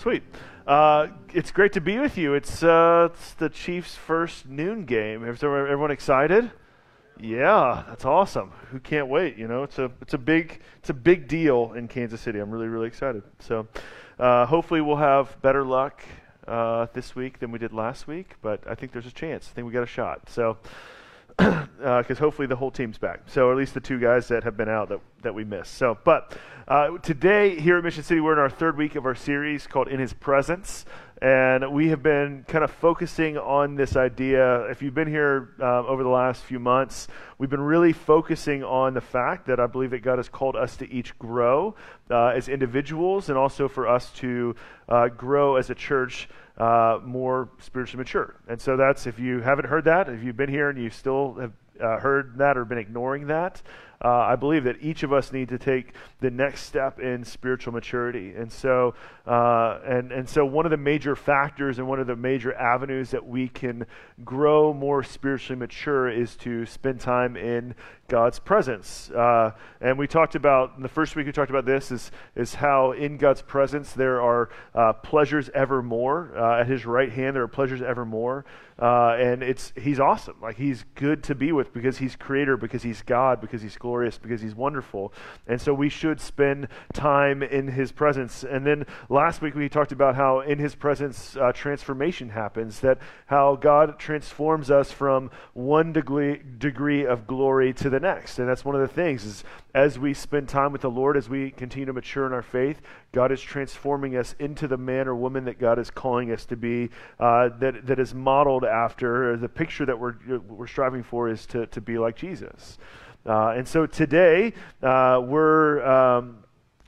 Sweet. Uh, it's great to be with you. It's, uh, it's the Chiefs' first noon game. Everyone excited? Yeah, that's awesome. Who can't wait? You know, it's a it's a big it's a big deal in Kansas City. I'm really really excited. So, uh, hopefully we'll have better luck uh, this week than we did last week. But I think there's a chance. I think we got a shot. So, because uh, hopefully the whole team's back. So, at least the two guys that have been out that that we missed. So, but uh, today, here at Mission City, we're in our third week of our series called In His Presence. And we have been kind of focusing on this idea. If you've been here um, over the last few months, we've been really focusing on the fact that I believe that God has called us to each grow uh, as individuals and also for us to uh, grow as a church uh, more spiritually mature. And so that's, if you haven't heard that, if you've been here and you still have uh, heard that or been ignoring that, uh, I believe that each of us need to take the next step in spiritual maturity. And so, uh, and, and so one of the major factors and one of the major avenues that we can grow more spiritually mature is to spend time in God's presence. Uh, and we talked about, in the first week we talked about this, is, is how in God's presence there are uh, pleasures evermore. Uh, at his right hand there are pleasures evermore. Uh, and it's he's awesome. Like he's good to be with because he's creator, because he's God, because he's glorious, because he's wonderful. And so we should spend time in his presence. And then last week we talked about how in his presence uh, transformation happens, that how God transforms us from one degree, degree of glory to the next. And that's one of the things is as we spend time with the Lord, as we continue to mature in our faith, God is transforming us into the man or woman that God is calling us to be, uh, that, that is modeled after, the picture that we're, we're striving for is to, to be like Jesus. Uh, and so today, uh, we're. Um,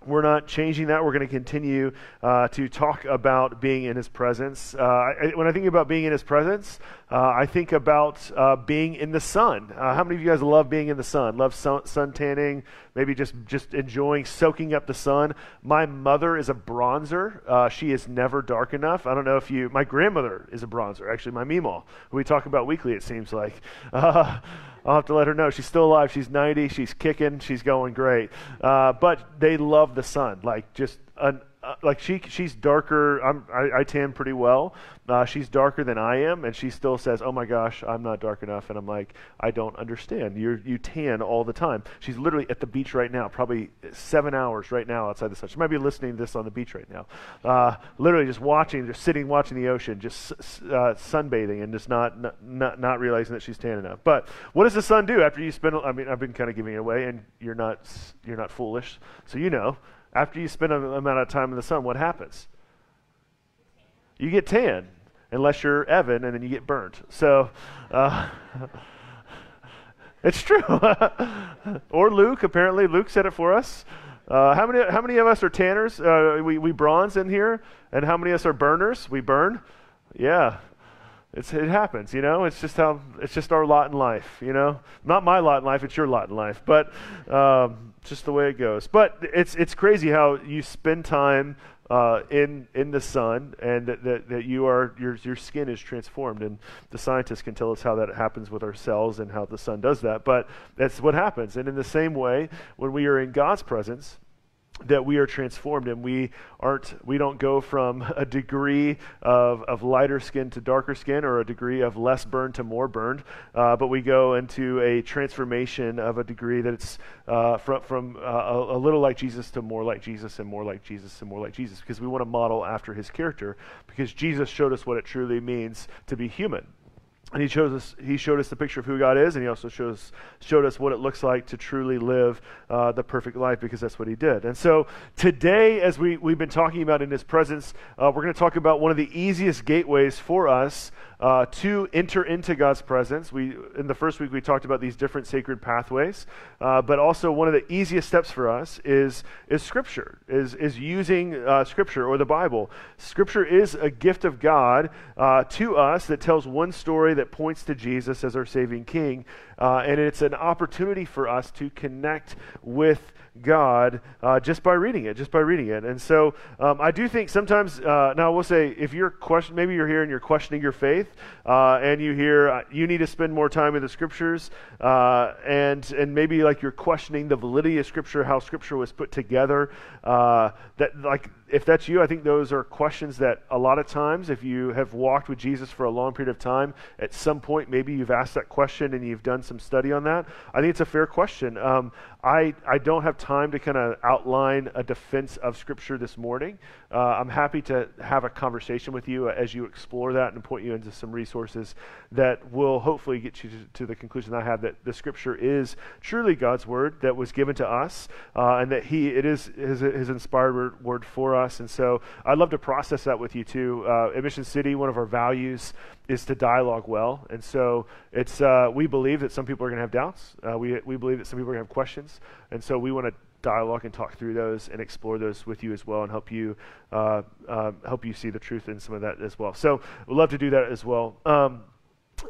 we're not changing that. We're going to continue uh, to talk about being in His presence. Uh, I, when I think about being in His presence, uh, I think about uh, being in the sun. Uh, how many of you guys love being in the sun? Love sun, sun, tanning? Maybe just just enjoying soaking up the sun. My mother is a bronzer. Uh, she is never dark enough. I don't know if you. My grandmother is a bronzer. Actually, my Meemaw, who we talk about weekly. It seems like. I'll have to let her know she's still alive. She's 90. She's kicking. She's going great. Uh, but they love the sun, like just an uh, like she she's darker. I'm, I, I tan pretty well. Uh, she's darker than I am, and she still says, "Oh my gosh, I'm not dark enough." And I'm like, "I don't understand. You you tan all the time." She's literally at the beach right now, probably seven hours right now outside the sun. She might be listening to this on the beach right now, uh, literally just watching, just sitting watching the ocean, just uh, sunbathing, and just not, not not realizing that she's tan enough. But what does the sun do after you spend? I mean, I've been kind of giving it away, and you're not you're not foolish, so you know after you spend an amount of time in the sun, what happens? You get tan, unless you're Evan, and then you get burnt. So, uh, it's true. or Luke, apparently, Luke said it for us. Uh, how, many, how many of us are tanners? Uh, we, we bronze in here. And how many of us are burners? We burn? Yeah. It's, it happens, you know. It's just how it's just our lot in life, you know. Not my lot in life; it's your lot in life. But um, just the way it goes. But it's it's crazy how you spend time uh, in in the sun, and that, that, that, you are your your skin is transformed. And the scientists can tell us how that happens with our cells and how the sun does that. But that's what happens. And in the same way, when we are in God's presence, that we are transformed and we aren't we don't go from a degree of, of lighter skin to darker skin or a degree of less burned to more burned uh, but we go into a transformation of a degree that it's uh, from, from uh, a, a, little like jesus to more like jesus and more like jesus and more like jesus because we want to model after his character because jesus showed us what it truly means to be human and he showed us he showed us the picture of who God is, and he also shows showed us what it looks like to truly live uh, the perfect life because that's what he did. And so today, as we we've been talking about in his presence, uh, we're going to talk about one of the easiest gateways for us uh, to enter into God's presence. We in the first week we talked about these different sacred pathways, uh, but also one of the easiest steps for us is is Scripture, is is using uh, Scripture or the Bible. Scripture is a gift of God uh, to us that tells one story that points to Jesus as our saving King, uh, and it's an opportunity for us to connect with God uh, just by reading it, just by reading it. And so um, I do think sometimes, uh, now I will say, if you're question, maybe you're here and you're questioning your faith, uh, and you hear uh, you need to spend more time in the scriptures, uh, and and maybe like you're questioning the validity of Scripture, how Scripture was put together. Uh, that like if that's you, I think those are questions that a lot of times, if you have walked with Jesus for a long period of time, at some point maybe you've asked that question and you've done some study on that. I think it's a fair question. Um, I, I don't have time to kind of outline a defense of Scripture this morning. Uh, I'm happy to have a conversation with you as you explore that and point you into some resources that will hopefully get you to, to the conclusion I have that the Scripture is truly God's Word that was given to us uh, and that He it is His, his inspired word, word for us us. And so I'd love to process that with you too. Uh, at Mission City, one of our values is to dialogue well. And so it's, uh, we believe that some people are going to have doubts. Uh, we, we believe that some people are going to have questions. And so we want to dialogue and talk through those and explore those with you as well and help you uh, uh, help you see the truth in some of that as well. So we'd love to do that as well. Um,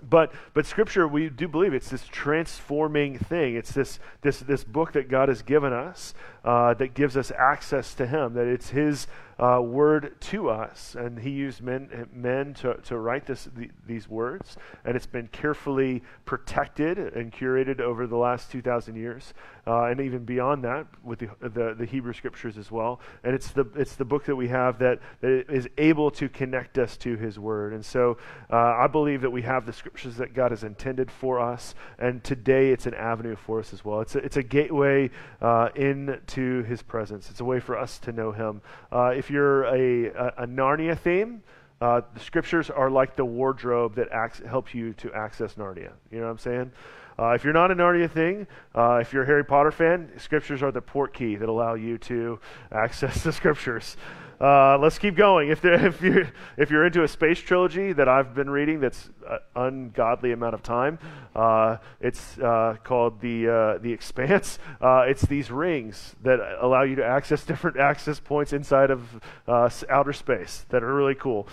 but but scripture we do believe it's this transforming thing it's this this this book that god has given us uh, that gives us access to him that it's his uh, word to us. And he used men, men to, to write this, the, these words. And it's been carefully protected and curated over the last 2,000 years, uh, and even beyond that with the, the, the, Hebrew scriptures as well. And it's the, it's the book that we have that, that is able to connect us to his word. And so uh, I believe that we have the scriptures that God has intended for us. And today it's an avenue for us as well. It's a, it's a gateway uh, into his presence, it's a way for us to know him. Uh, if you're a, a, a Narnia theme, uh, the scriptures are like the wardrobe that acts, helps you to access Narnia. You know what I'm saying? Uh, if you're not a Narnia thing, uh, if you're a Harry Potter fan, scriptures are the Portkey that allow you to access the scriptures. Uh, let's keep going. If, there, if, you're, if you're into a space trilogy that I've been reading that's an ungodly amount of time, uh, it's uh, called the, uh, the Expanse. Uh, it's these rings that allow you to access different access points inside of uh, outer space that are really cool,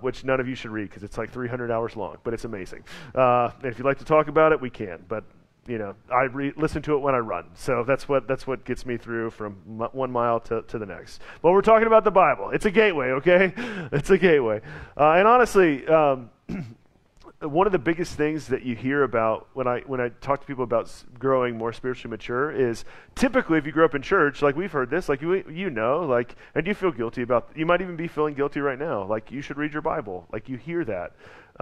which none of you should read because it's like 300 hours long, but it's amazing. and if you'd like to talk about it, we can. But you know, I re- listen to it when I run. So that's what that's what gets me through from m- one mile to, to the next. But we're talking about the Bible. It's a gateway, okay? It's a gateway. Uh, and honestly, um, one of the biggest things that you hear about when I when I talk to people about growing more spiritually mature is typically if you grew up in church, like we've heard this, like you you know, like and you feel guilty about. You might even be feeling guilty right now. Like you should read your Bible. Like you hear that.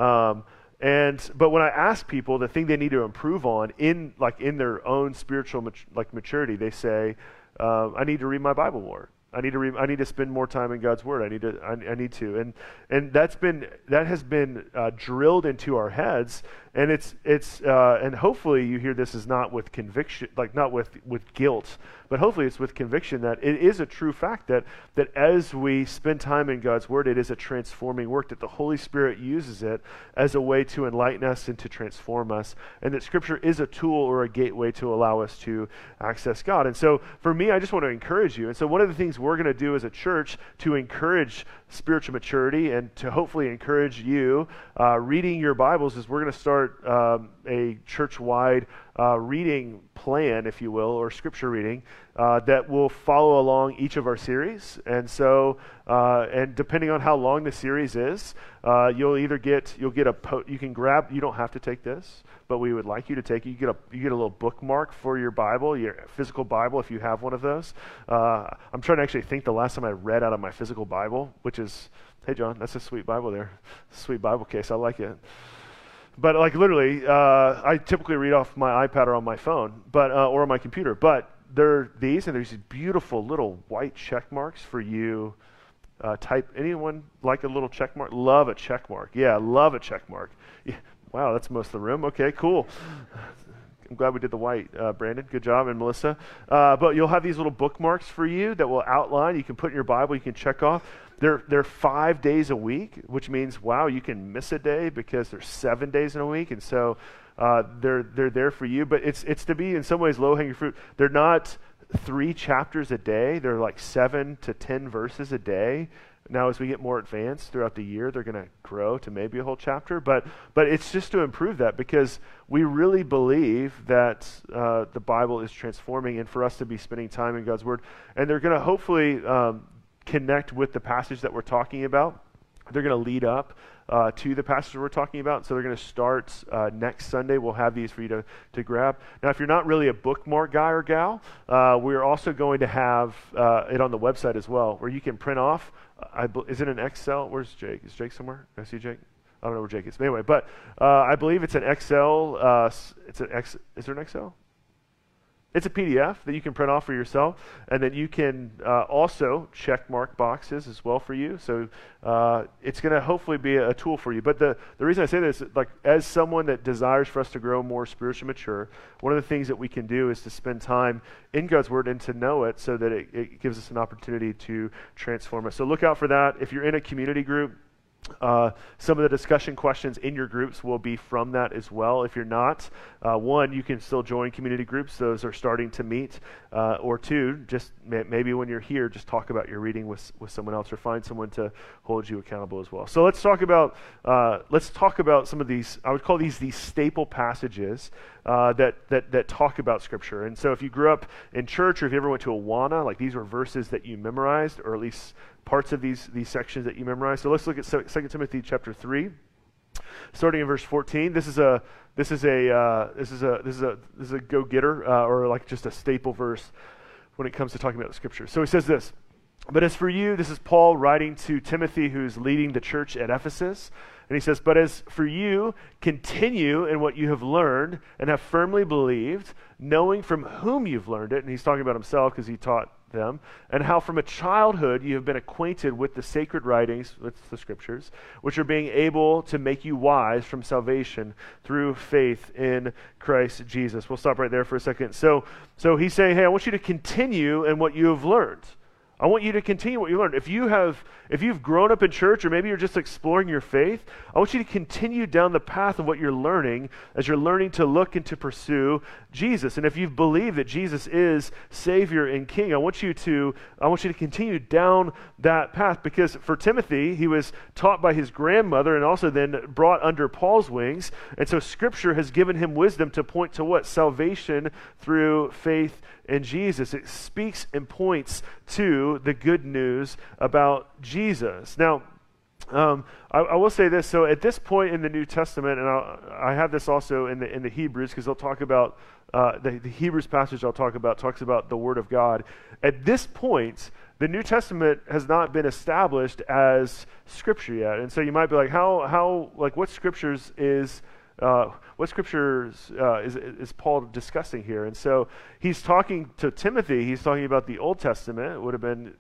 Um, and but when I ask people the thing they need to improve on in like in their own spiritual mat- like maturity, they say, uh, "I need to read my Bible more. I need to read, I need to spend more time in God's Word. I need to I, I need to." And and that's been that has been uh, drilled into our heads and it's it's uh, and hopefully you hear this is not with conviction like not with with guilt but hopefully it's with conviction that it is a true fact that that as we spend time in god's word it is a transforming work that the holy spirit uses it as a way to enlighten us and to transform us and that scripture is a tool or a gateway to allow us to access god. And so for me i just want to encourage you. And so one of the things we're going to do as a church to encourage spiritual maturity and to hopefully encourage you uh, reading your bibles is we're going to start um, a church wide uh, reading plan, if you will, or scripture reading uh, that will follow along each of our series. And so, uh, and depending on how long the series is, uh, you'll either get you'll get a po- you can grab. You don't have to take this, but we would like you to take it. You get a you get a little bookmark for your Bible, your physical Bible, if you have one of those. Uh, I'm trying to actually think the last time I read out of my physical Bible, which is. Hey, John, that's a sweet Bible there. Sweet Bible case. I like it. But like literally, uh, I typically read off my iPad or on my phone, but uh, or on my computer. But there are these, and there's these beautiful little white check marks for you. Uh, type anyone like a little check mark? Love a check mark. Yeah, love a check mark. Yeah, Wow, that's most of the room. Okay, cool. I'm glad we did the white, uh, Brandon. Good job, and Melissa. Uh, but you'll have these little bookmarks for you that will outline. You can put in your Bible. You can check off. They're they're five days a week, which means wow, you can miss a day because there's seven days in a week, and so uh, they're they're there for you. But it's it's to be in some ways low hanging fruit. They're not three chapters a day. They're like seven to ten verses a day. Now, as we get more advanced throughout the year, they're going to grow to maybe a whole chapter. But, but it's just to improve that because we really believe that uh, the Bible is transforming and for us to be spending time in God's Word. And they're going to hopefully um, connect with the passage that we're talking about. They're going to lead up uh, to the passage we're talking about. So they're going to start uh, next Sunday. We'll have these for you to, to grab. Now, if you're not really a bookmark guy or gal, uh, we're also going to have uh, it on the website as well, where you can print off. I, is it an Excel? Where's Jake? Is Jake somewhere? Can I see Jake? I don't know where Jake is. But anyway, but uh, I believe it's an Excel. Uh, it's an X. Is there an Excel? It's a PDF that you can print off for yourself, and then you can uh, also check mark boxes as well for you. So uh, it's going to hopefully be a, a, tool for you. But the, the reason I say this, like as someone that desires for us to grow more spiritually mature, one of the things that we can do is to spend time in God's Word and to know it, so that it, it gives us an opportunity to transform us. So look out for that. If you're in a community group uh, some of the discussion questions in your groups will be from that as well. If you're not, uh, one, you can still join community groups. Those are starting to meet. Uh, or two, just may- maybe when you're here, just talk about your reading with, with someone else or find someone to hold you accountable as well. So let's talk about uh, let's talk about some of these. I would call these these staple passages uh, that, that that talk about Scripture. And so if you grew up in church or if you ever went to a Awana, like these were verses that you memorized, or at least parts of these, these sections that you memorized. So let's look at 2 Timothy chapter 3, starting in verse 14. This is a this is a uh, this is a this is a this is a go-getter uh, or like just a staple verse when it comes to talking about the scriptures. So he says this. But as for you, this is Paul writing to Timothy, who's leading the church at Ephesus. And he says, But as for you, continue in what you have learned and have firmly believed, knowing from whom you've learned it. And he's talking about himself because he taught them, and how from a childhood you have been acquainted with the sacred writings, with the scriptures, which are being able to make you wise from salvation through faith in Christ Jesus. We'll stop right there for a second. So, so he's saying, hey, I want you to continue in what you have learned. I want you to continue what you learned. If you have if you've grown up in church or maybe you're just exploring your faith, I want you to continue down the path of what you're learning as you're learning to look and to pursue Jesus. And if you've believed that Jesus is savior and king, I want you to I want you to continue down that path because for Timothy, he was taught by his grandmother and also then brought under Paul's wings. And so scripture has given him wisdom to point to what salvation through faith in Jesus. It speaks and points to the good news about Jesus. Now, um, I, I, will say this. So at this point in the New Testament, and I'll, i have this also in the in the Hebrews because they'll talk about uh, the, the Hebrews passage. I'll talk about talks about the Word of God. At this point, the New Testament has not been established as Scripture yet, and so you might be like, how how like what scriptures is uh, what scriptures uh, is, is Paul discussing here? And so he's talking to Timothy, he's talking about the Old Testament, it would have been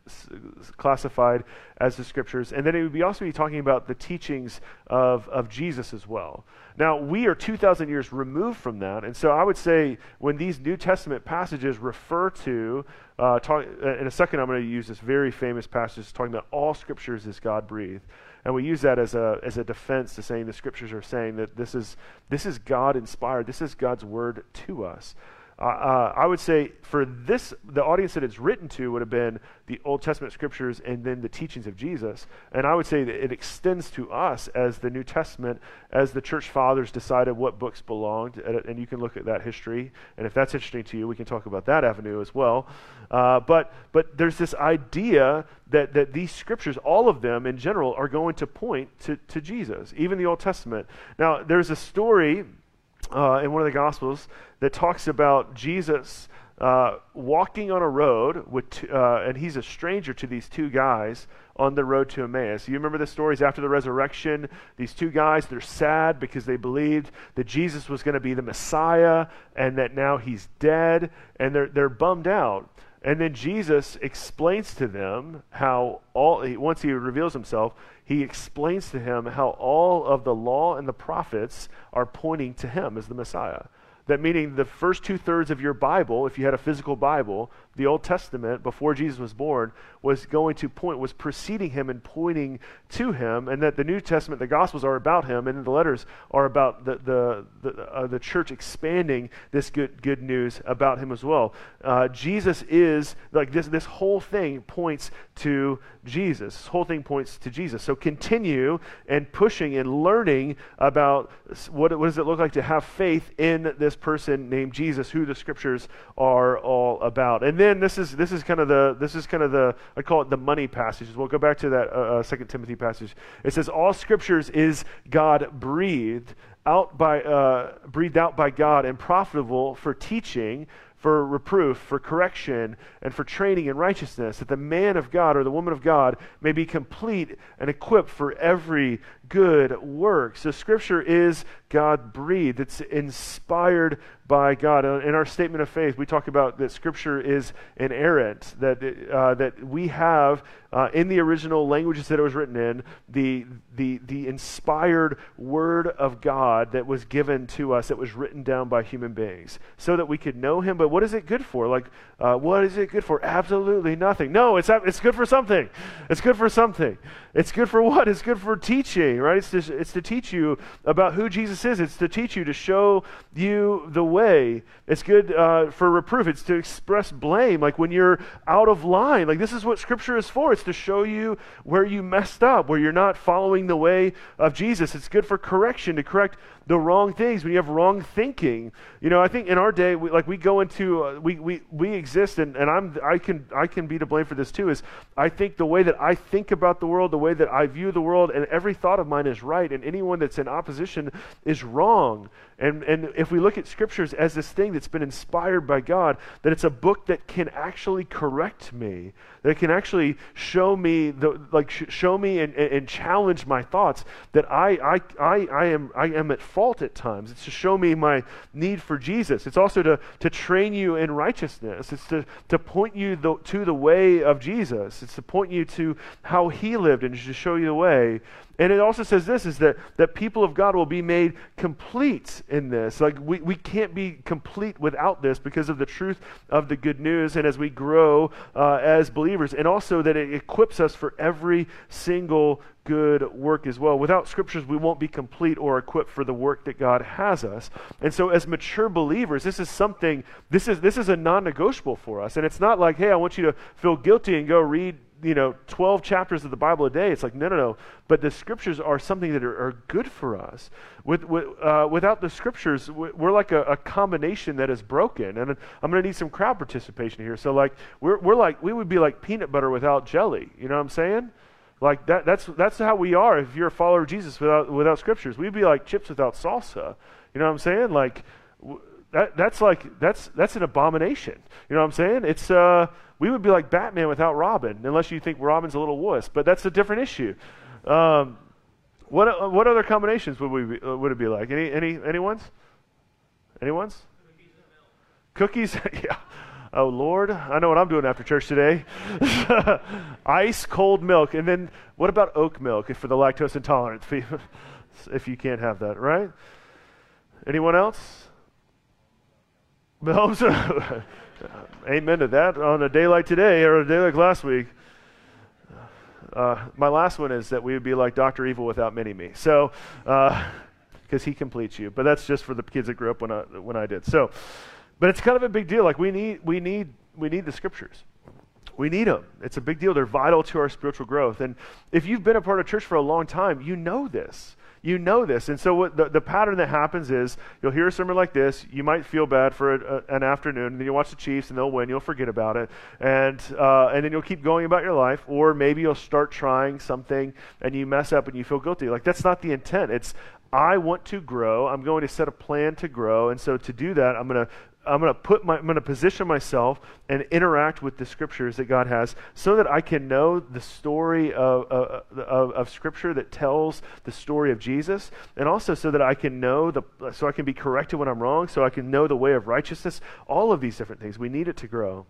classified as the scriptures, and then it would be also be talking about the teachings of, of Jesus as well. Now, we are 2,000 years removed from that, and so I would say when these New Testament passages refer to, uh, talk, in a second I'm going to use this very famous passage talking about all scriptures is God breathed. And we use that as a, as a defense to saying the scriptures are saying that this is, this is God inspired, this is God's word to us. Uh, uh, I would say for this, the audience that it's written to would have been the Old Testament scriptures and then the teachings of Jesus. And I would say that it extends to us as the New Testament, as the church fathers decided what books belonged. And you can look at that history. And if that's interesting to you, we can talk about that avenue as well. Uh, but, but there's this idea that, that these scriptures, all of them in general, are going to point to, to Jesus, even the Old Testament. Now, there's a story uh, in one of the Gospels that talks about Jesus uh, walking on a road with, two, uh, and he's a stranger to these two guys on the road to Emmaus. You remember the stories after the resurrection? These two guys, they're sad because they believed that Jesus was going to be the Messiah and that now he's dead, and they're, they're bummed out. And then Jesus explains to them how all, once he reveals himself, he explains to him how all of the law and the prophets are pointing to him as the Messiah. That meaning the first two thirds of your Bible, if you had a physical Bible, the Old Testament before Jesus was born was going to point, was preceding him and pointing to him, and that the New Testament, the Gospels are about him, and the letters are about the the the, uh, the church expanding this good good news about him as well. Uh, Jesus is like this. This whole thing points to Jesus. This whole thing points to Jesus. So continue and pushing and learning about what, what does it look like to have faith in this person named Jesus, who the Scriptures are all about, and then then this is this is kind of the this is kind of the I call it the money passages. We'll go back to that uh, uh, Second Timothy passage. It says all scriptures is God breathed out by uh, breathed out by God and profitable for teaching, for reproof, for correction, and for training in righteousness, that the man of God or the woman of God may be complete and equipped for every good work. So Scripture is God breathed, it's inspired by God. In our statement of faith, we talk about that Scripture is inerrant, that, uh, that we have uh, in the original languages that it was written in the, the, the inspired Word of God that was given to us, that was written down by human beings, so that we could know Him. But what is it good for? Like, uh, what is it good for? Absolutely nothing. No, it's, it's good for something. It's good for something. It's good for what? It's good for teaching, right? It's to, it's to teach you about who Jesus is. It's to teach you, to show you the way. It's good uh, for reproof. It's to express blame, like when you're out of line. Like this is what Scripture is for. It's to show you where you messed up, where you're not following the way of Jesus. It's good for correction, to correct the wrong things, when you have wrong thinking. You know, I think in our day, we, like we go into, uh, we, we, we exist, and, and I'm, I, can, I can be to blame for this too, is I think the way that I think about the world, the way that I view the world, and every thought of mine is right, and anyone that's in opposition is wrong. And, and if we look at scriptures as this thing that's been inspired by God, that it's a book that can actually correct me, that can actually show me, the, like sh- show me and, and, challenge my thoughts, that I, I, I, I, am, I am at fault at times. It's to show me my need for Jesus. It's also to, to train you in righteousness. It's to, to point you the, to the way of Jesus. It's to point you to how he lived and to show you the way. And it also says this is that, that people of God will be made complete in this. Like we, we can't be complete without this because of the truth of the good news and as we grow uh, as believers. And also that it equips us for every single good work as well. Without scriptures, we won't be complete or equipped for the work that God has us. And so as mature believers, this is something, this is, this is a non-negotiable for us. And it's not like, hey, I want you to feel guilty and go read you know 12 chapters of the bible a day it's like no no no. But the scriptures are something that are, are good for us. With, with uh, without the scriptures we're like a, a, combination that is broken. And i'm going to need some crowd participation here. So like we're, we're like we would be like peanut butter without jelly. You know what i'm saying? Like that, that's that's how we are if you're a follower of jesus without without scriptures. We'd be like chips without salsa. You know what i'm saying? Like that, that's like that's that's an abomination you know what i'm saying it's uh we would be like Batman without Robin, unless you think Robin's a little wuss. But that's a different issue. Um, what uh, what other combinations would we be, uh, would it be like? Any any anyone's? Anyone's? Cookies, yeah. Oh Lord, I know what I'm doing after church today. Ice cold milk, and then what about oat milk for the lactose intolerant? if you can't have that, right? Anyone else? Amen to that on a day like today or a day like last week. Uh, my last one is that we would be like Dr. Evil without Mini Me. So, because uh, he completes you. But that's just for the kids that grew up when I, when I did. So, but it's kind of a big deal. Like we need, we need, we need the scriptures. We need them. It's a big deal. They're vital to our spiritual growth. And if you've been a part of church for a long time, you know this. You know this. And so what the, the pattern that happens is you'll hear a sermon like this. You might feel bad for a, a, an afternoon. And then you watch the Chiefs and they'll win. You'll forget about it. And, uh, and then you'll keep going about your life. Or maybe you'll start trying something and you mess up and you feel guilty. Like that's not the intent. It's I want to grow. I'm going to set a plan to grow. And so to do that, I'm going to I'm going to put my, I'm going to position myself and interact with the scriptures that God has so that I can know the story of, of, of, of, scripture that tells the story of Jesus and also so that I can know the, so I can be corrected when I'm wrong, so I can know the way of righteousness, all of these different things. We need it to grow.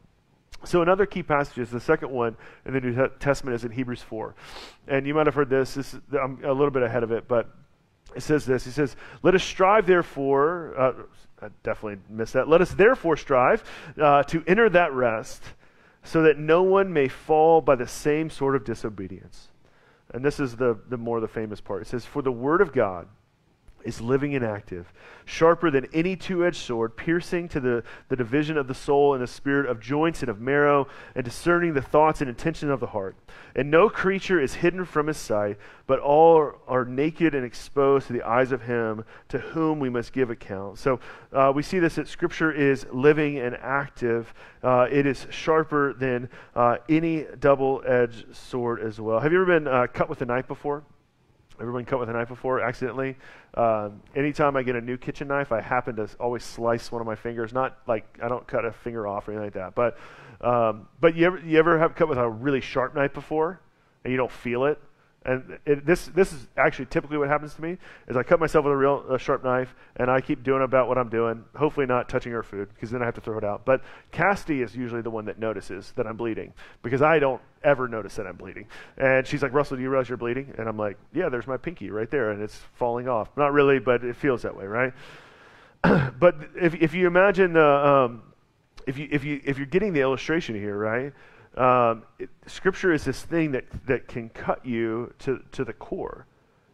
So another key passage is the second one in the New Testament is in Hebrews 4. And you might have heard this. this I'm a little bit ahead of it, but it says this. He says, Let us strive, therefore, uh, I definitely missed that. Let us therefore strive uh, to enter that rest so that no one may fall by the same sort of disobedience. And this is the, the more the famous part. It says, For the word of God is living and active, sharper than any two edged sword, piercing to the, the division of the soul and the spirit, of joints and of marrow, and discerning the thoughts and intention of the heart. And no creature is hidden from his sight, but all are, naked and exposed to the eyes of him to whom we must give account. So uh, we see this that Scripture is living and active. Uh, it is sharper than uh, any double edged sword as well. Have you ever been uh, cut with a knife before? Ever been cut with a knife before accidentally? Um, anytime I get a new kitchen knife, I happen to always slice one of my fingers. Not like I don't cut a finger off or anything like that, but um, but you ever you ever have cut with a really sharp knife before, and you don't feel it? And it, this this is actually typically what happens to me is I cut myself with a real a sharp knife and I keep doing about what I'm doing. Hopefully not touching her food because then I have to throw it out. But Casty is usually the one that notices that I'm bleeding because I don't ever notice that I'm bleeding. And she's like, Russell, do you realize you're bleeding? And I'm like, Yeah, there's my pinky right there and it's falling off. Not really, but it feels that way, right? but if if you imagine the um, if you if you if you're getting the illustration here, right? Um, it, scripture is this thing that, that can cut you to, to the core.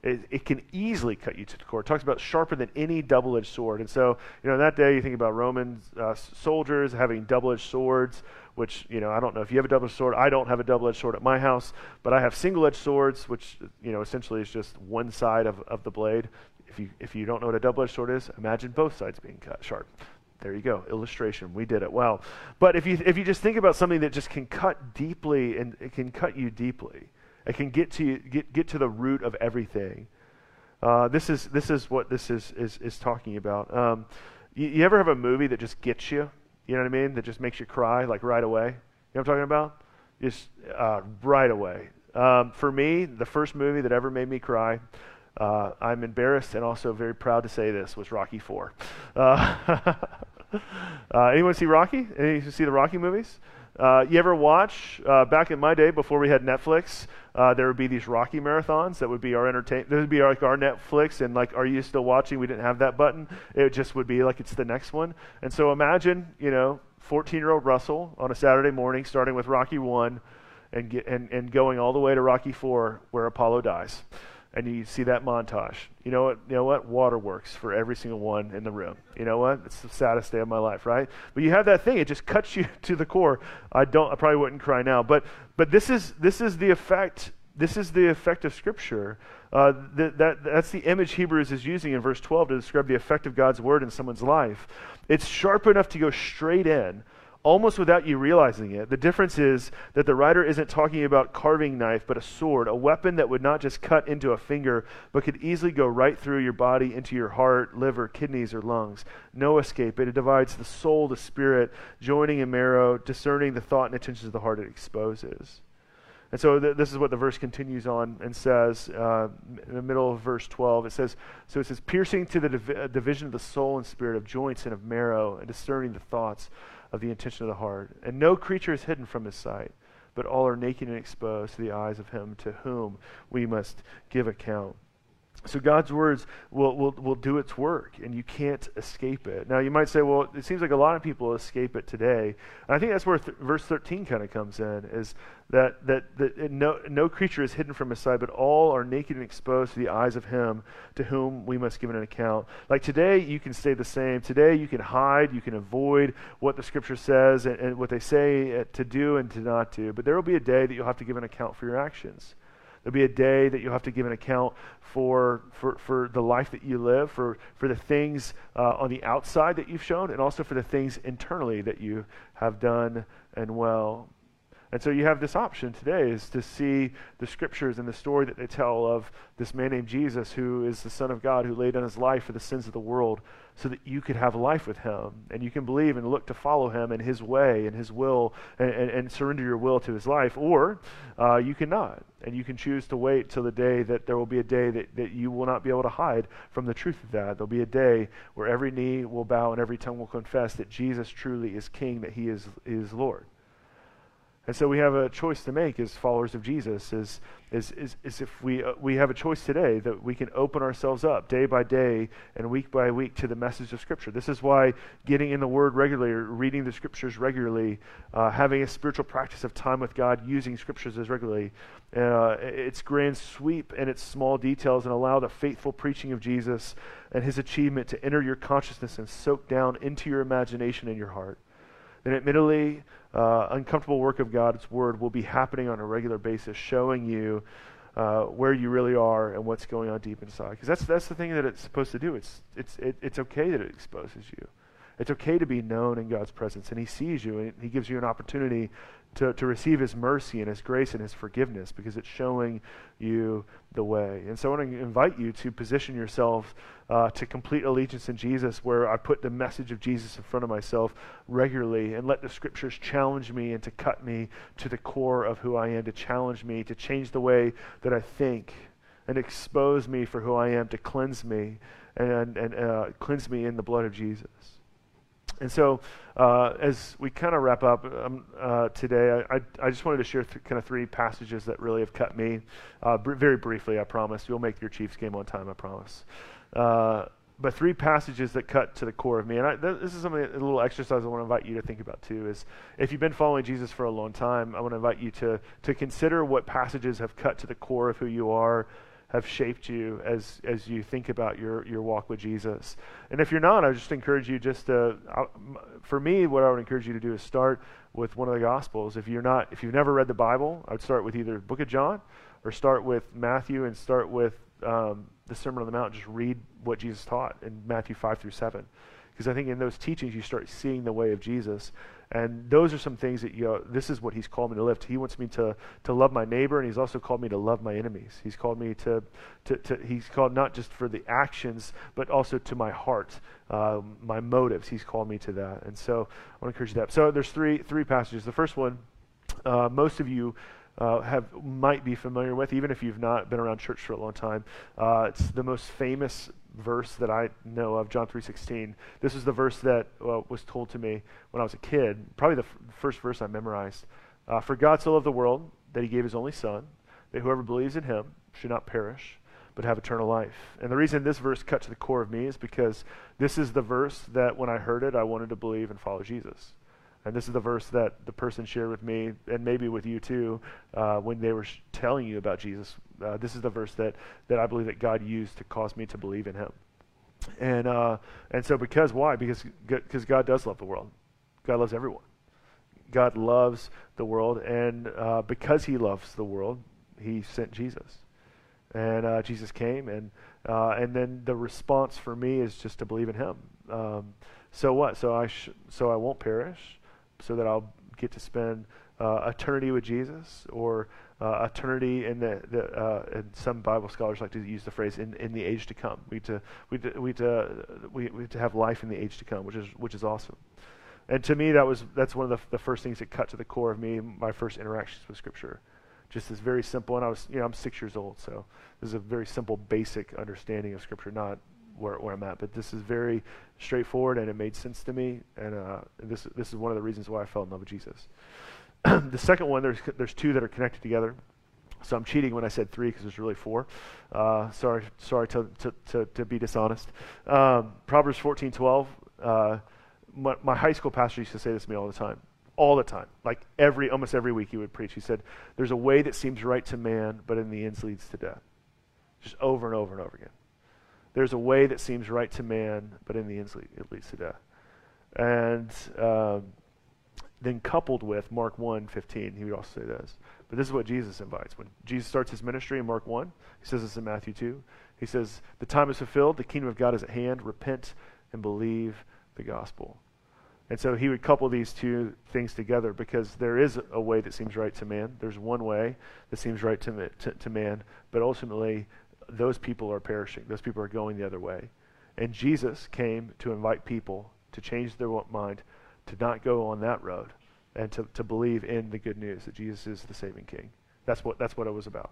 It, it, can easily cut you to the core. It talks about sharper than any double edged sword. And so, you know, that day you think about Roman uh, soldiers having double edged swords, which, you know, I don't know if you have a double edged sword. I don't have a double edged sword at my house, but I have single edged swords, which, you know, essentially is just one side of, of the blade. If you, if you don't know what a double edged sword is, imagine both sides being cut sharp. There you go, illustration. We did it well. But if you if you just think about something that just can cut deeply and it can cut you deeply, it can get to you, get get to the root of everything. Uh, this is this is what this is is is talking about. Um, you, you, ever have a movie that just gets you? You know what I mean? That just makes you cry like right away. You know what I'm talking about? Just uh, right away. Um, for me, the first movie that ever made me cry uh, I'm embarrassed and also very proud to say this was Rocky Four. Uh, Uh, anyone see Rocky? Anyone see the Rocky movies? Uh, you ever watch, uh, back in my day before we had Netflix, there would be these Rocky marathons that would be our entertain. There would be like our Netflix, and like, are you still watching? We didn't have that button. It just would be like it's the next one. And so imagine, you know, 14 year old Russell on a Saturday morning, starting with Rocky 1 and, get, and, and going all the way to Rocky 4, where Apollo dies and you see that montage. You know what? You know what? Waterworks for every single one in the room. You know what? It's the saddest day of my life, right? But you have that thing; it just cuts you to the core. I don't. I probably wouldn't cry now, but but this is this is the effect. This is the effect of Scripture. Uh, that, that that's the image Hebrews is using in verse 12 to describe the effect of God's word in someone's life. It's sharp enough to go straight in almost without you realizing it. The difference is that the writer isn't talking about carving knife, but a sword, a weapon that would not just cut into a finger, but could easily go right through your body into your heart, liver, kidneys, or lungs. No escape. It divides the soul, the spirit, joining and marrow, discerning the thought and intentions of the heart it exposes. And so th- this is what the verse continues on and says uh, in the middle of verse 12. It says, So it says, piercing to the div- division of the soul and spirit, of joints and of marrow, and discerning the thoughts of the intention of the heart. And no creature is hidden from his sight, but all are naked and exposed to the eyes of him to whom we must give account. So God's words will, will, will do its work, and you can't escape it. Now, you might say, well, it seems like a lot of people escape it today. And I think that's where th- verse 13 kind of comes in, is that, that, that no, no creature is hidden from his sight, but all are naked and exposed to the eyes of him to whom we must give an account. Like today, you can stay the same. Today, you can hide, you can avoid what the scripture says and, and what they say uh, to do and to not do. But there will be a day that you'll have to give an account for your actions. There'll be a day that you'll have to give an account for, for, for the life that you live, for, for the things uh, on the outside that you've shown, and also for the things internally that you have done and well. And so you have this option today is to see the scriptures and the story that they tell of this man named Jesus who is the Son of God who laid down his life for the sins of the world so that you could have life with him and you can believe and look to follow him and his way and his will and, and, and surrender your will to his life. Or uh, you cannot. And you can choose to wait till the day that there will be a day that, that you will not be able to hide from the truth of that. There'll be a day where every knee will bow and every tongue will confess that Jesus truly is King, that he is, is Lord. And so we have a choice to make as followers of Jesus is, is, is, is if we, uh, we have a choice today that we can open ourselves up day by day and week by week to the message of Scripture. This is why getting in the Word regularly, reading the Scriptures regularly, uh, having a spiritual practice of time with God, using Scriptures as regularly, uh, its grand sweep and its small details, and allow the faithful preaching of Jesus and his achievement to enter your consciousness and soak down into your imagination and your heart then admittedly, uh, uncomfortable work of God's word will be happening on a regular basis, showing you uh, where you really are and what's going on deep inside. Because that's that's the thing that it's supposed to do. It's it's it, it's okay that it exposes you. It's okay to be known in God's presence, and He sees you, and He gives you an opportunity to, to receive His mercy and His grace and His forgiveness because it's showing you the way. And so I want to invite you to position yourself uh, to complete allegiance in Jesus, where I put the message of Jesus in front of myself regularly and let the Scriptures challenge me and to cut me to the core of who I am, to challenge me, to change the way that I think and expose me for who I am, to cleanse me and, and uh, cleanse me in the blood of Jesus. And so, uh, as we kind of wrap up um, uh, today, I, I, just wanted to share th- kind of three passages that really have cut me. Uh, br- very briefly, I promise. You'll make your Chiefs game on time, I promise. Uh, but three passages that cut to the core of me. And I, th- this is something, a little exercise I want to invite you to think about too. Is if you've been following Jesus for a long time, I want to invite you to to consider what passages have cut to the core of who you are have shaped you as as you think about your your walk with Jesus. And if you're not, I just encourage you just to. for me, what I would encourage you to do is start with one of the Gospels. If you're not, if you've never read the Bible, I would start with either Book of John or start with Matthew and start with um, the Sermon on the Mount. Just read what Jesus taught in Matthew five through seven, because I think in those teachings you start seeing the way of Jesus. And those are some things that, you know, this is what he's called me to live. He wants me to, to love my neighbor, and he's also called me to love my enemies. He's called me to, to, to he's called not just for the actions, but also to my heart, um, my motives. He's called me to that. And so I want to encourage you that. So there's three, three passages. The first one, uh, most of you uh, have might be familiar with, even if you've not been around church for a long time. Uh, it's the most famous verse that I know of, John 3.16. This is the verse that uh, was told to me when I was a kid, probably the f- first verse I memorized. Uh, For God so loved the world that he gave his only son, that whoever believes in him should not perish, but have eternal life. And the reason this verse cut to the core of me is because this is the verse that when I heard it, I wanted to believe and follow Jesus. And this is the verse that the person shared with me, and maybe with you too, uh, when they were sh- telling you about Jesus. Uh, this is the verse that, that I believe that God used to cause me to believe in Him. And uh, and so because why? Because because God does love the world. God loves everyone. God loves the world, and uh, because He loves the world, He sent Jesus. And uh, Jesus came, and uh, and then the response for me is just to believe in Him. Um, so what? So I sh- so I won't perish so that I'll get to spend uh, eternity with Jesus or uh, eternity in the, the uh, and some Bible scholars like to use the phrase in, in the age to come. We to we to, we to we, we to have life in the age to come, which is which is awesome. And to me, that was that's one of the, the first things that cut to the core of me, my first interactions with Scripture. Just this very simple, and I was you know I'm six years old, so this is a very simple, basic understanding of Scripture, not where, where I'm at. But this is very straightforward, and it made sense to me. And uh, this this is one of the reasons why I fell in love with Jesus. the second one, there's there's two that are connected together. So I'm cheating when I said three because there's really four. Uh, sorry, sorry to, to, to, to be dishonest. Um, Proverbs 14:12. Uh, my, my high school pastor used to say this to me all the time all the time. Like every almost every week he would preach. He said, There's a way that seems right to man, but in the end leads to death. Just over and over and over again. There's a way that seems right to man, but in the end it leads to death. And um, then coupled with Mark 1, 15, he would also say this. But this is what Jesus invites. When Jesus starts his ministry in Mark 1, he says this in Matthew 2. He says, The time is fulfilled, the kingdom of God is at hand. Repent and believe the gospel. And so he would couple these two things together because there is a way that seems right to man. There's one way that seems right to, to, to man, but ultimately those people are perishing. Those people are going the other way. And Jesus came to invite people to change their mind, to not go on that road, and to, to believe in the good news that Jesus is the saving King. That's what, that's what it was about.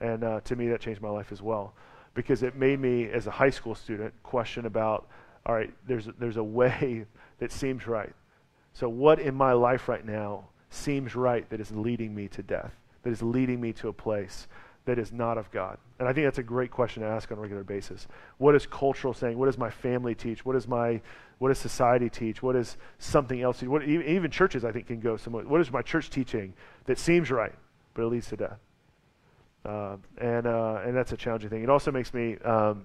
And uh, to me, that changed my life as well because it made me, as a high school student, question about all right, there's, there's a way that seems right. So, what in my life right now seems right that is leading me to death, that is leading me to a place that is not of God? And I think that's a great question to ask on a regular basis. What is cultural saying? What does my family teach? What does my what does society teach? What is something else? What, even churches, I think, can go somewhere. What is my church teaching that seems right, but it leads to death? Uh, and uh, and that's a challenging thing. It also makes me um,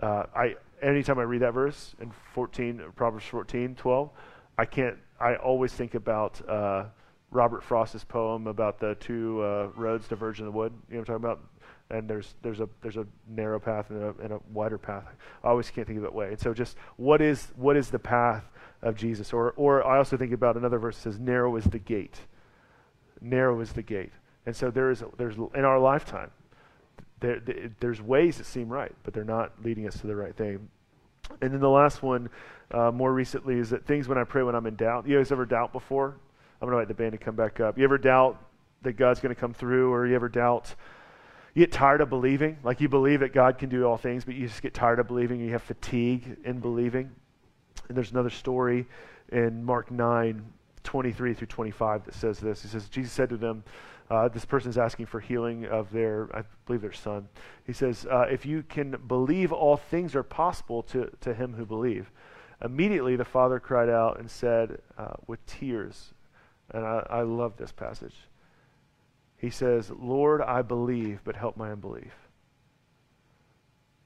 uh, I anytime I read that verse in 14 Proverbs 14 12, I can't. I always think about uh, Robert Frost's poem about the two uh, roads diverging in the wood. You know what I'm talking about? And there's there's a there's a narrow path and a, and a wider path. I always can't think of it way. And so just what is what is the path of Jesus? Or or I also think about another verse that says, "Narrow is the gate." Narrow is the gate. And so there is there's in our lifetime there, there's ways that seem right, but they're not leading us to the right thing. And then the last one, uh, more recently, is that things when I pray when I'm in doubt. You guys ever doubt before? I'm to invite the band to come back up. You ever doubt that God's to come through, or you ever doubt, you get tired of believing? Like you believe that God can do all things, but you just get tired of believing, you have fatigue in believing. And there's another story in Mark 9, 23 through 25 that says this. He says, Jesus said to them, uh, this person is asking for healing of their, I believe, their son. He says, uh, If you can believe, all things are possible to, to him who believe. Immediately the father cried out and said, uh, with tears, and I, I love this passage. He says, Lord, I believe, but help my unbelief.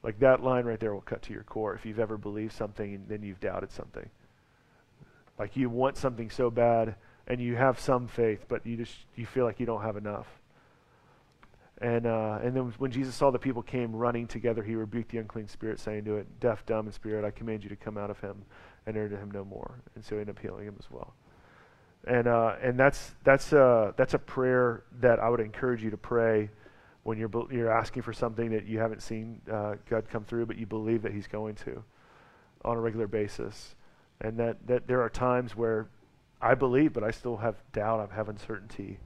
Like that line right there will cut to your core. If you've ever believed something, and then you've doubted something. Like you want something so bad and you have some faith, but you just you feel like you don't have enough. And uh, and then when Jesus saw the people came running together, he rebuked the unclean spirit, saying to it, "Deaf, dumb, and spirit, I command you to come out of him, and enter him no more." And so he ended up healing him as well. And uh, and that's that's a that's a prayer that I would encourage you to pray when you're you're asking for something that you haven't seen uh, God come through, but you believe that He's going to on a regular basis, and that that there are times where I believe, but I still have doubt. I have uncertainty,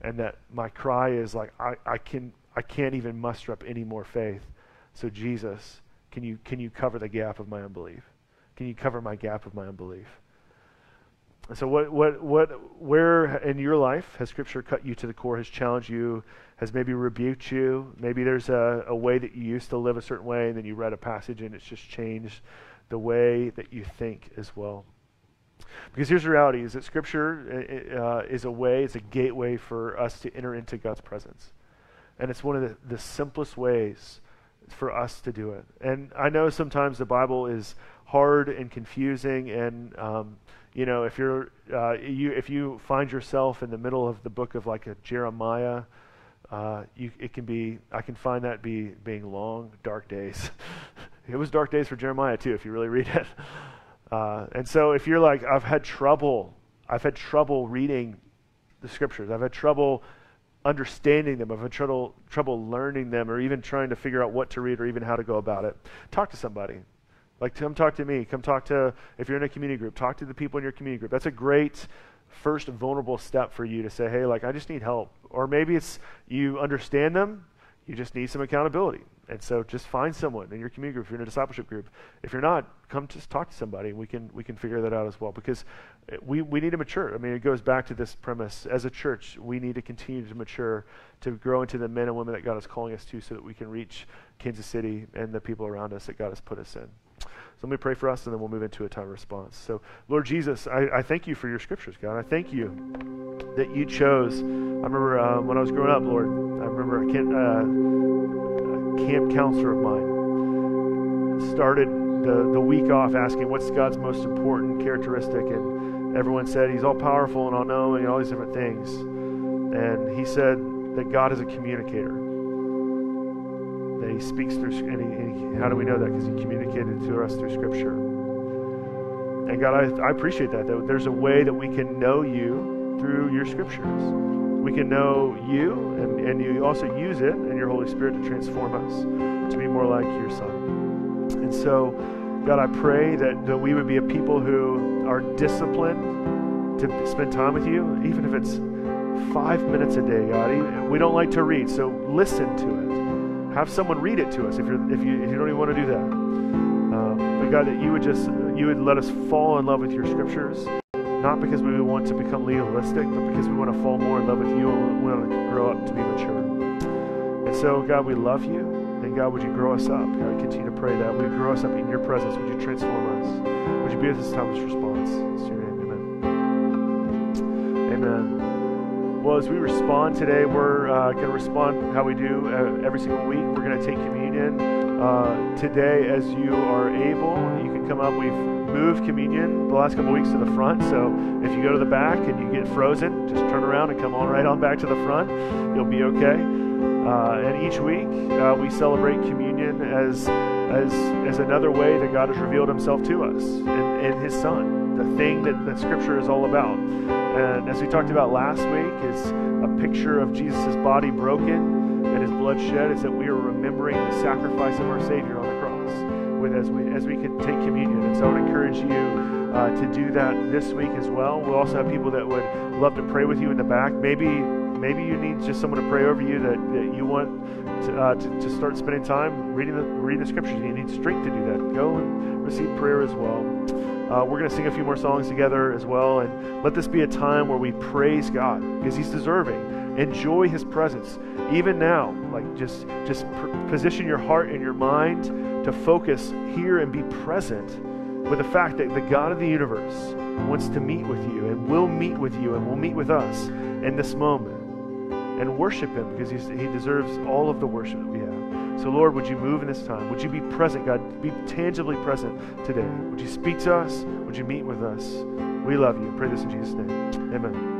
and that my cry is like I, I can I can't even muster up any more faith. So Jesus, can you can you cover the gap of my unbelief? Can you cover my gap of my unbelief? And so what what what where in your life has Scripture cut you to the core? Has challenged you? Has maybe rebuked you? Maybe there's a, a way that you used to live a certain way, and then you read a passage and it's just changed the way that you think as well. Because here's the reality is that Scripture uh, is a way, it's a gateway for us to enter into God's presence. And it's one of the, the simplest ways for us to do it. And I know sometimes the Bible is hard and confusing and um, you know if you're uh, you if you find yourself in the middle of the book of like a jeremiah uh, you, it can be i can find that be being long dark days. It was dark days for jeremiah too if you really read it. Uh, and so if you're like, I've had trouble, I've had trouble reading the scriptures, I've had trouble understanding them, I've had trouble, trouble learning them, or even trying to figure out what to read or even how to go about it, talk to somebody. Like, come talk to me. Come talk to, if you're in a community group, talk to the people in your community group. That's a great first vulnerable step for you to say, hey, like, I just need help. Or maybe it's you understand them, you just need some accountability. And so just find someone in your community group, if you're in a discipleship group. If you're not, come just talk to somebody we can we can figure that out as well. Because eh, we, we need to mature. I mean, it goes back to this premise. As a church, we need to continue to mature, to grow into the men and women that God is calling us to so that we can reach Kansas City and the people around us that God has put us in. So let me pray for us, and then we'll move into a time of response. So, Lord Jesus, I, I thank you for your scriptures, God. I thank you that you chose. I remember uh, when I was growing up, Lord, I remember a, kid, uh, a camp counselor of mine started the, the week off asking, What's God's most important characteristic? And everyone said, He's all powerful and all knowing and all these different things. And he said that God is a communicator that he speaks through, and, he, and he, how do we know that? Because he communicated to us through Scripture. And God, I, I appreciate that, there's a way that we can know you through your Scriptures. We can know you, and, and you also use it and your Holy Spirit to transform us to be more like your Son. And so, God, I pray that, that we would be a people who are disciplined to spend time with you, even if it's five minutes a day, God. We don't like to read, so listen to it. Have someone read it to us if, you're, if, you, if you don't even want to do that. Um, but God, that you would just, you would let us fall in love with your scriptures not because we want to become legalistic, but because we want to fall more in love with you and we want to grow up to be mature. And so, God, we love you. And God, would you grow us up? God, continue to pray that. Would you grow us up in your presence? Would you transform us? Would you be with us time of response? It's your name. Amen. Amen. Well, as we respond today, we're uh, going to respond how we do uh, every single week. We're going to take communion uh, today as you are able. You can come up. We've moved communion the last couple weeks to the front. So if you go to the back and you get frozen, just turn around and come on right on back to the front. You'll be okay. Uh, and each week uh, we celebrate communion as, as, as another way that God has revealed himself to us in, in his Son, the thing that, that Scripture is all about. And as we talked about last week, is a picture of Jesus' body broken and his blood shed, is that we are remembering the sacrifice of our Savior on the cross with as we, as we can take communion. And so I would encourage you uh, to do that this week as well. We'll also have people that would love to pray with you in the back. Maybe maybe you need just someone to pray over you that, that you want to, uh, to, to, start spending time reading the, reading the scriptures. You need strength to do that. Go and receive prayer as well. Uh, we're going to sing a few more songs together as well. And let this be a time where we praise God because He's deserving. Enjoy His presence. Even now, like just, just pr- position your heart and your mind to focus here and be present with the fact that the God of the universe wants to meet with you and will meet with you and will meet with us in this moment and worship Him because He deserves all of the worship that we have. So, Lord, would you move in this time? Would you be present, God? Be tangibly present today. Would you speak to us? Would you meet with us? We love you. Pray this in Jesus' name. Amen.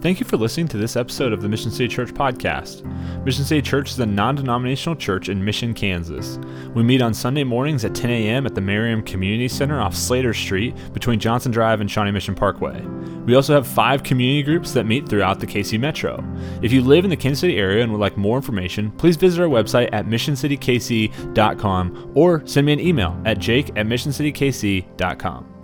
Thank you for listening to this episode of the Mission City Church podcast. Mission City Church is a non denominational church in Mission, Kansas. We meet on Sunday mornings at 10 a.m. at the Merriam Community Center off Slater Street between Johnson Drive and Shawnee Mission Parkway. We also have five community groups that meet throughout the KC Metro. If you live in the Kansas City area and would like more information, please visit our website at missioncitykc.com or send me an email at jake at missioncitykc.com.